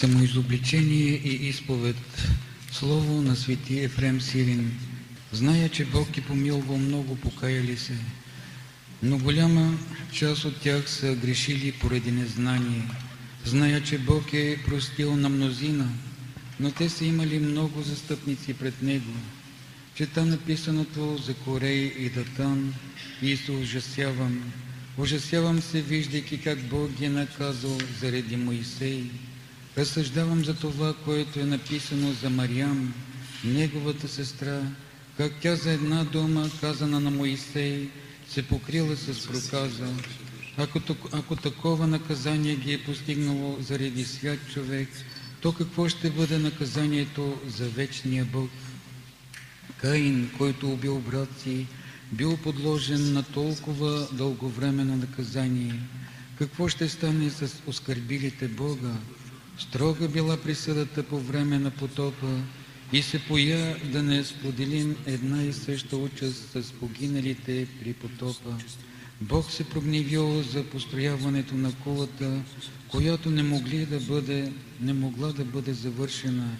Самоизобличение и изповед. Слово на свети Ефрем Сирин. Зная, че Бог е помилвал много покаяли се, но голяма част от тях са грешили поради незнание. Зная, че Бог е простил на мнозина, но те са имали много застъпници пред Него. Чета написаното за Корей и Датан и се ужасявам. Ужасявам се, виждайки как Бог ги е наказал заради Моисей. Разсъждавам за това, което е написано за Мариам, неговата сестра, как тя за една дума, казана на Моисей, се покрила с проказа. Ако, ако такова наказание ги е постигнало заради свят човек, то какво ще бъде наказанието за вечния Бог? Каин, който убил брат си, бил подложен на толкова дълго време на наказание. Какво ще стане с оскърбилите Бога? Строга била присъдата по време на потопа и се поя да не споделим една и съща участ с погиналите при потопа. Бог се прогневил за построяването на кулата, която не, могли да бъде, не могла да бъде завършена.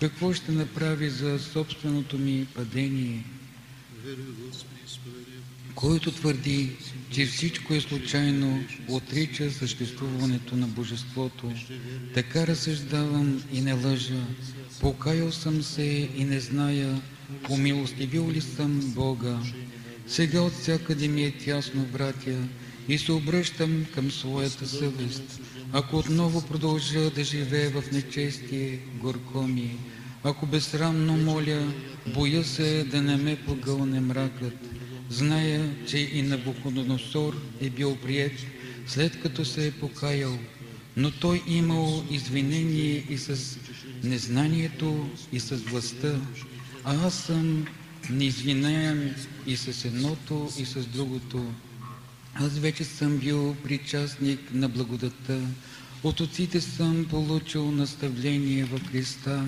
Какво ще направи за собственото ми падение? Който твърди, че всичко е случайно, отрича съществуването на Божеството. Така разсъждавам и не лъжа. Покаял съм се и не зная, помилостивил ли съм Бога. Сега от всякъде ми е тясно, братя, и се обръщам към своята съвест. Ако отново продължа да живея в нечестие, горко ми. Ако безсрамно моля, боя се да не ме погълне мракът. Зная, че и Набуходоносор е бил прият, след като се е покаял, но той имал извинение и с незнанието, и с властта, а аз съм неизвинен и с едното, и с другото. Аз вече съм бил причастник на благодата. От отците съм получил наставление в Христа.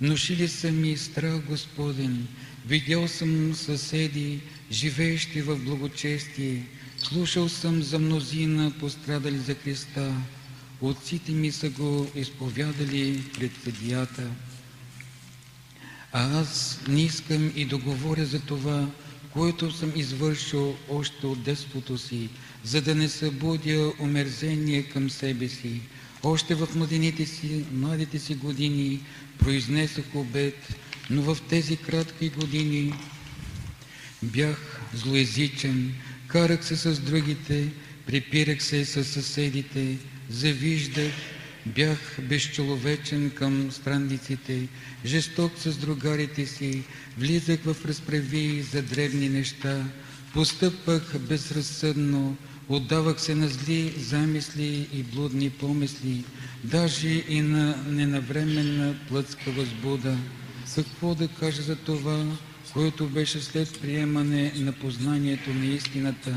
Ношили са ми страх Господен. Видял съм съседи, живеещи в благочестие. Слушал съм за мнозина, пострадали за Христа. Отците ми са го изповядали пред съдията. А аз не искам и да говоря за това, което съм извършил още от детството си, за да не събудя омерзение към себе си. Още в младените си, младите си години произнесах обед, но в тези кратки години бях злоязичен, карах се с другите, припирах се с съседите, завиждах, бях безчеловечен към странниците, жесток с другарите си, влизах в разправи за древни неща, постъпвах безразсъдно, отдавах се на зли замисли и блудни помисли, даже и на ненавременна плътска възбуда. Какво да кажа за това, което беше след приемане на познанието на истината?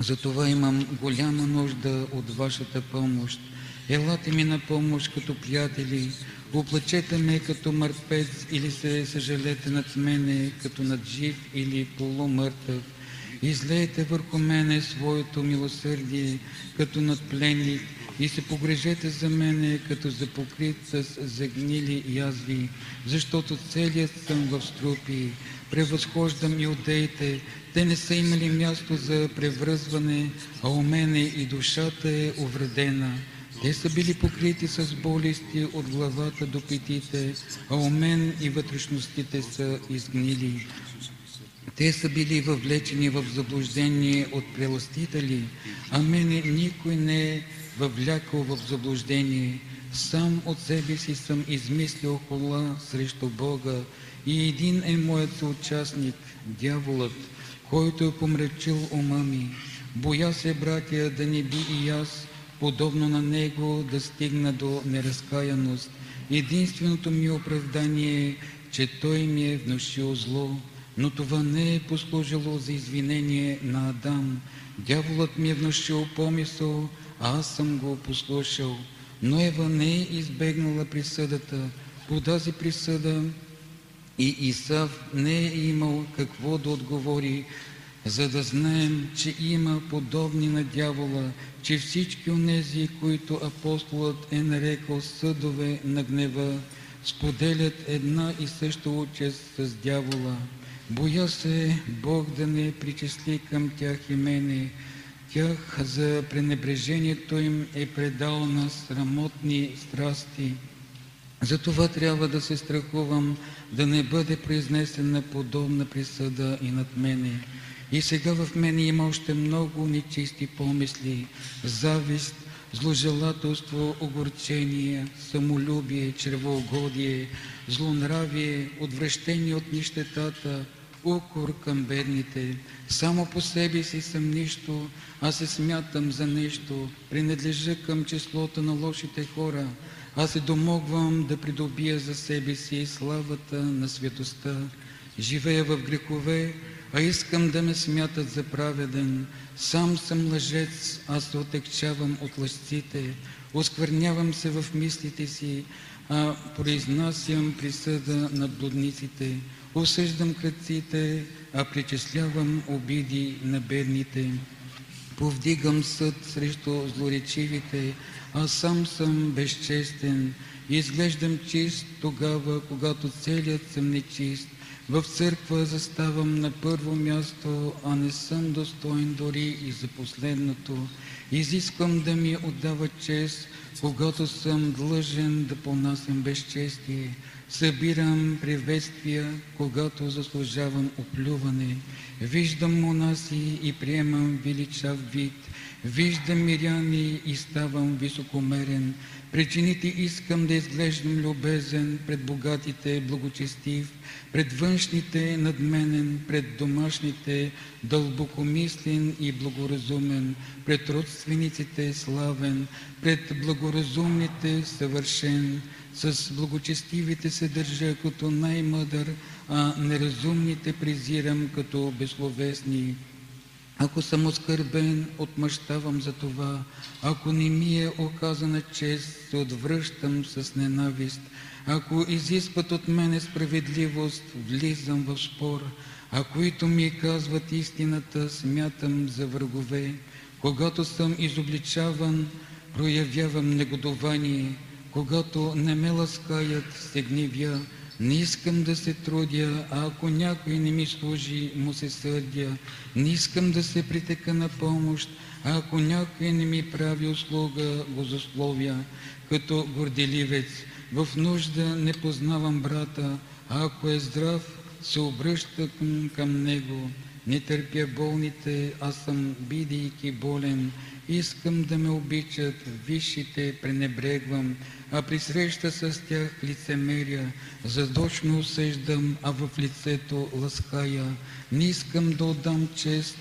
Затова имам голяма нужда от вашата помощ. Елате ми на помощ като приятели, оплачете ме като мъртвец или се съжалете над мене като над жив или полумъртъв. Излейте върху мене своето милосърдие като над пленник и се погрежете за мене като за покрит с загнили язви, защото целият съм в струпи. Превъзхождам иудеите, те не са имали място за превръзване, а у мене и душата е увредена. Те са били покрити с болести от главата до петите, а у мен и вътрешностите са изгнили. Те са били въвлечени в заблуждение от преластители, а мене никой не е въвлякал в заблуждение. Сам от себе си съм измислил хула срещу Бога и един е моят съучастник, дяволът, който е помрачил ума ми. Боя се, братя, да не би и аз, подобно на него, да стигна до неразкаяност. Единственото ми оправдание е, че той ми е внушил зло, но това не е послужило за извинение на Адам. Дяволът ми е внушил помисъл, а аз съм го послушал. Но Ева не е избегнала присъдата. По тази присъда и Исав не е имал какво да отговори, за да знаем, че има подобни на дявола, че всички онези, които апостолът е нарекал съдове на гнева, споделят една и съща участ с дявола. Боя се Бог да не причисли към тях и мене, тях за пренебрежението им е предал на срамотни страсти. Затова трябва да се страхувам да не бъде произнесена подобна присъда и над мене. И сега в мене има още много нечисти помисли, завист, зложелателство, огорчение, самолюбие, чревоугодие, злонравие, отвращение от нищетата, укор към бедните. Само по себе си съм нищо, аз се смятам за нещо, принадлежа към числото на лошите хора. Аз се домогвам да придобия за себе си славата на светостта. Живея в грехове, а искам да ме смятат за праведен. Сам съм лъжец, аз се отекчавам от лъжците, осквернявам се в мислите си, а произнасям присъда над блудниците, осъждам кръците, а причислявам обиди на бедните. Повдигам съд срещу злоречивите, аз сам съм безчестен, изглеждам чист тогава, когато целият съм нечист. В църква заставам на първо място, а не съм достоен дори и за последното. Изисквам да ми отдава чест, когато съм длъжен да понасям безчестие. Събирам приветствия, когато заслужавам оплюване. Виждам монаси и приемам величав вид. Виждам миряни и ставам високомерен. Причините искам да изглеждам любезен пред богатите, благочестив, пред външните надменен, пред домашните дълбокомислен и благоразумен, пред родствениците славен, пред благоразумните съвършен, с благочестивите се държа като най-мъдър, а неразумните презирам като безсловесни. Ако съм оскърбен, отмъщавам за това. Ако не ми е оказана чест, се отвръщам с ненавист. Ако изискват от мене справедливост, влизам в спор. А които ми казват истината, смятам за врагове. Когато съм изобличаван, проявявам негодование. Когато не ме ласкаят, се гневя. Не искам да се трудя, а ако някой не ми служи, му се сърдя. Не искам да се притека на помощ, а ако някой не ми прави услуга, го засловя. Като горделивец, в нужда не познавам брата, а ако е здрав, се обръща към, към него. Не търпя болните, аз съм бидейки болен. Искам да ме обичат, висшите пренебрегвам, а при среща с тях лицемеря, задочно осъждам, а в лицето лаская. Не искам да отдам чест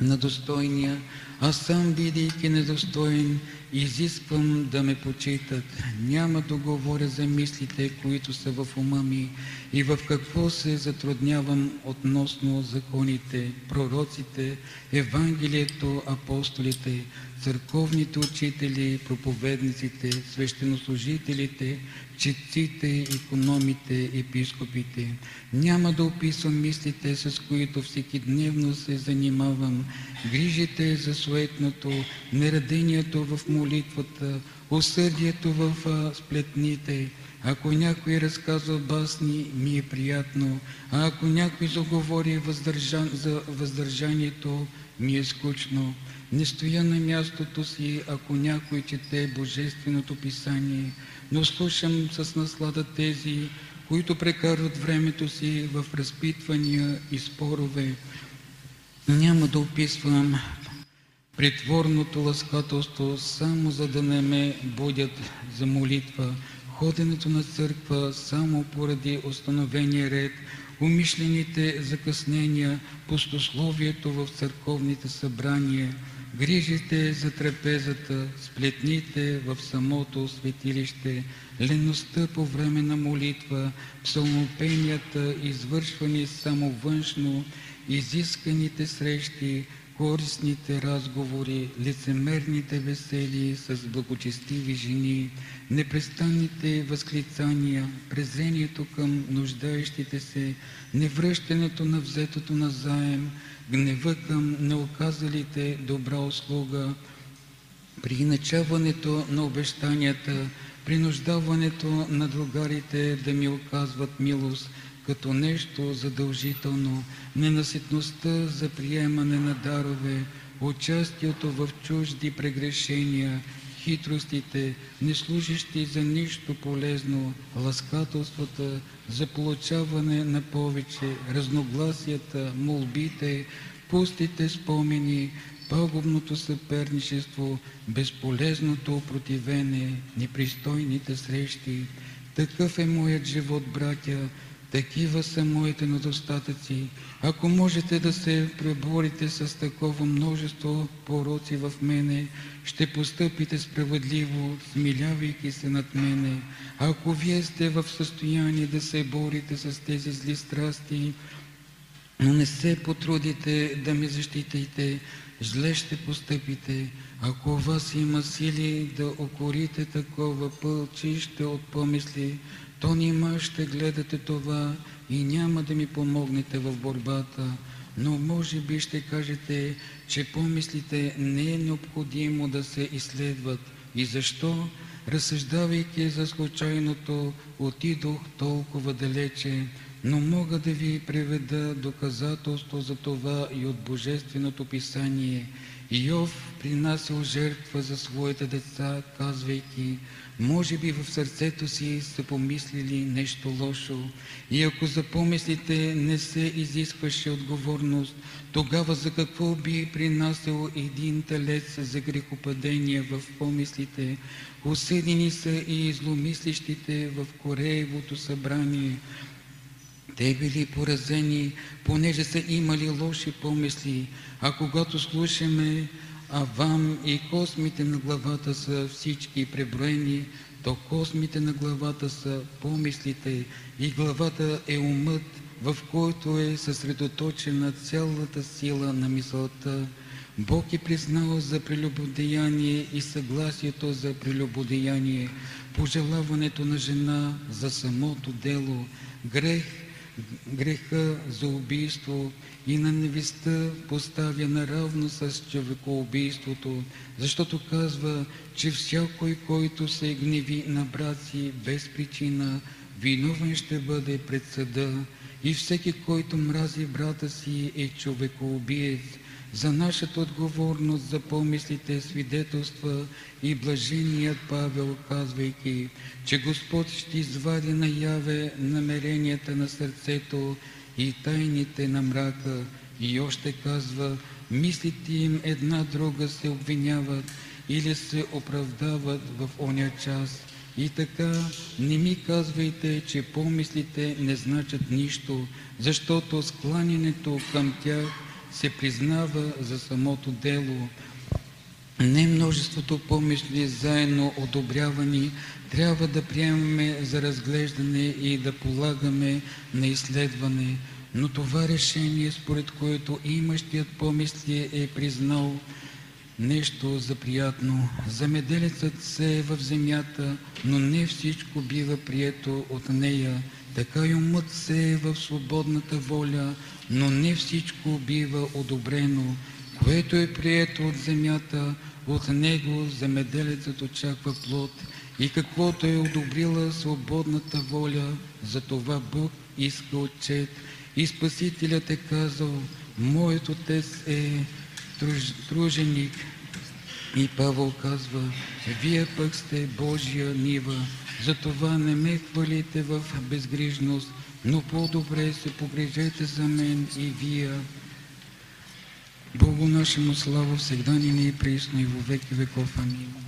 на достойния, а сам, бидейки недостоен, изисквам да ме почитат. Няма да говоря за мислите, които са в ума ми и в какво се затруднявам относно законите, пророците, Евангелието, апостолите, църковните учители, проповедниците, свещенослужителите, четците, економите, епископите. Няма да описвам мислите, с които всеки дневно се занимавам, грижите за суетното, нерадението в молитвата, усърдието в сплетните. Ако някой разказва басни, ми е приятно, а ако някой заговори въздържан, за въздържанието, ми е скучно. Не стоя на мястото си, ако някой чете Божественото писание, но слушам с наслада тези, които прекарват времето си в разпитвания и спорове. Няма да описвам притворното ласкателство, само за да не ме будят за молитва, ходенето на църква само поради установения ред, умишлените закъснения, пустословието в църковните събрания – грижите за трапезата, сплетните в самото светилище, леността по време на молитва, псалмопенията, извършвани само външно, изисканите срещи, корисните разговори, лицемерните весели с благочестиви жени, непрестанните възклицания, презрението към нуждаещите се, невръщането на взетото на заем, гнева към неоказалите добра услуга, при начаването на обещанията, принуждаването на другарите да ми оказват милост като нещо задължително, ненаситността за приемане на дарове, участието в чужди прегрешения, хитростите, не служащи за нищо полезно, ласкателствата за получаване на повече, разногласията, молбите, пустите спомени, пагубното съперничество, безполезното противене, непристойните срещи. Такъв е моят живот, братя, такива са моите недостатъци. Ако можете да се преборите с такова множество пороци в мене, ще постъпите справедливо, смилявайки се над мене. Ако вие сте в състояние да се борите с тези зли страсти, но не се потрудите да ме защитите, зле ще постъпите. Ако вас има сили да окорите такова пълчище от помисли, то нима ще гледате това и няма да ми помогнете в борбата, но може би ще кажете, че помислите не е необходимо да се изследват. И защо, разсъждавайки за случайното, отидох толкова далече, но мога да ви приведа доказателство за това и от Божественото писание. Иов принасял жертва за своите деца, казвайки, може би в сърцето си са помислили нещо лошо и ако за помислите не се изискваше отговорност, тогава за какво би принасял един телец за грехопадение в помислите? Осъдени са и зломислищите в Кореевото събрание. Те били поразени, понеже са имали лоши помисли, а когато слушаме а вам и космите на главата са всички преброени, то космите на главата са помислите и главата е умът, в който е съсредоточена цялата сила на мисълта. Бог е признал за прелюбодеяние и съгласието за прелюбодеяние, пожелаването на жена за самото дело, грех, греха за убийство, и на невестта поставя наравно с човекоубийството, защото казва, че всякой, който се гневи на брат си без причина, виновен ще бъде пред съда и всеки, който мрази брата си е човекоубиец. За нашата отговорност за помислите свидетелства и блаженият Павел, казвайки, че Господ ще извади наяве намеренията на сърцето и тайните на мрака. И още казва, мислите им една друга се обвиняват или се оправдават в оня час. И така не ми казвайте, че помислите не значат нищо, защото скланянето към тях се признава за самото дело. Не множеството помисли заедно одобрявани трябва да приемаме за разглеждане и да полагаме на изследване, но това решение, според което имащият помисли е признал нещо за приятно. Замеделецът се е в земята, но не всичко бива прието от нея. Така и умът се е в свободната воля, но не всичко бива одобрено. Което е прието от земята, от него земеделецът очаква плод и каквото е одобрила свободната воля, за това Бог иска отчет. И Спасителят е казал, моят отец е труженик. И Павел казва, вие пък сте Божия нива, затова не ме хвалите в безгрижност, но по-добре се погрежете за мен и вие. Богу нашему славу всегда ни и присно и во веки веков. Амин.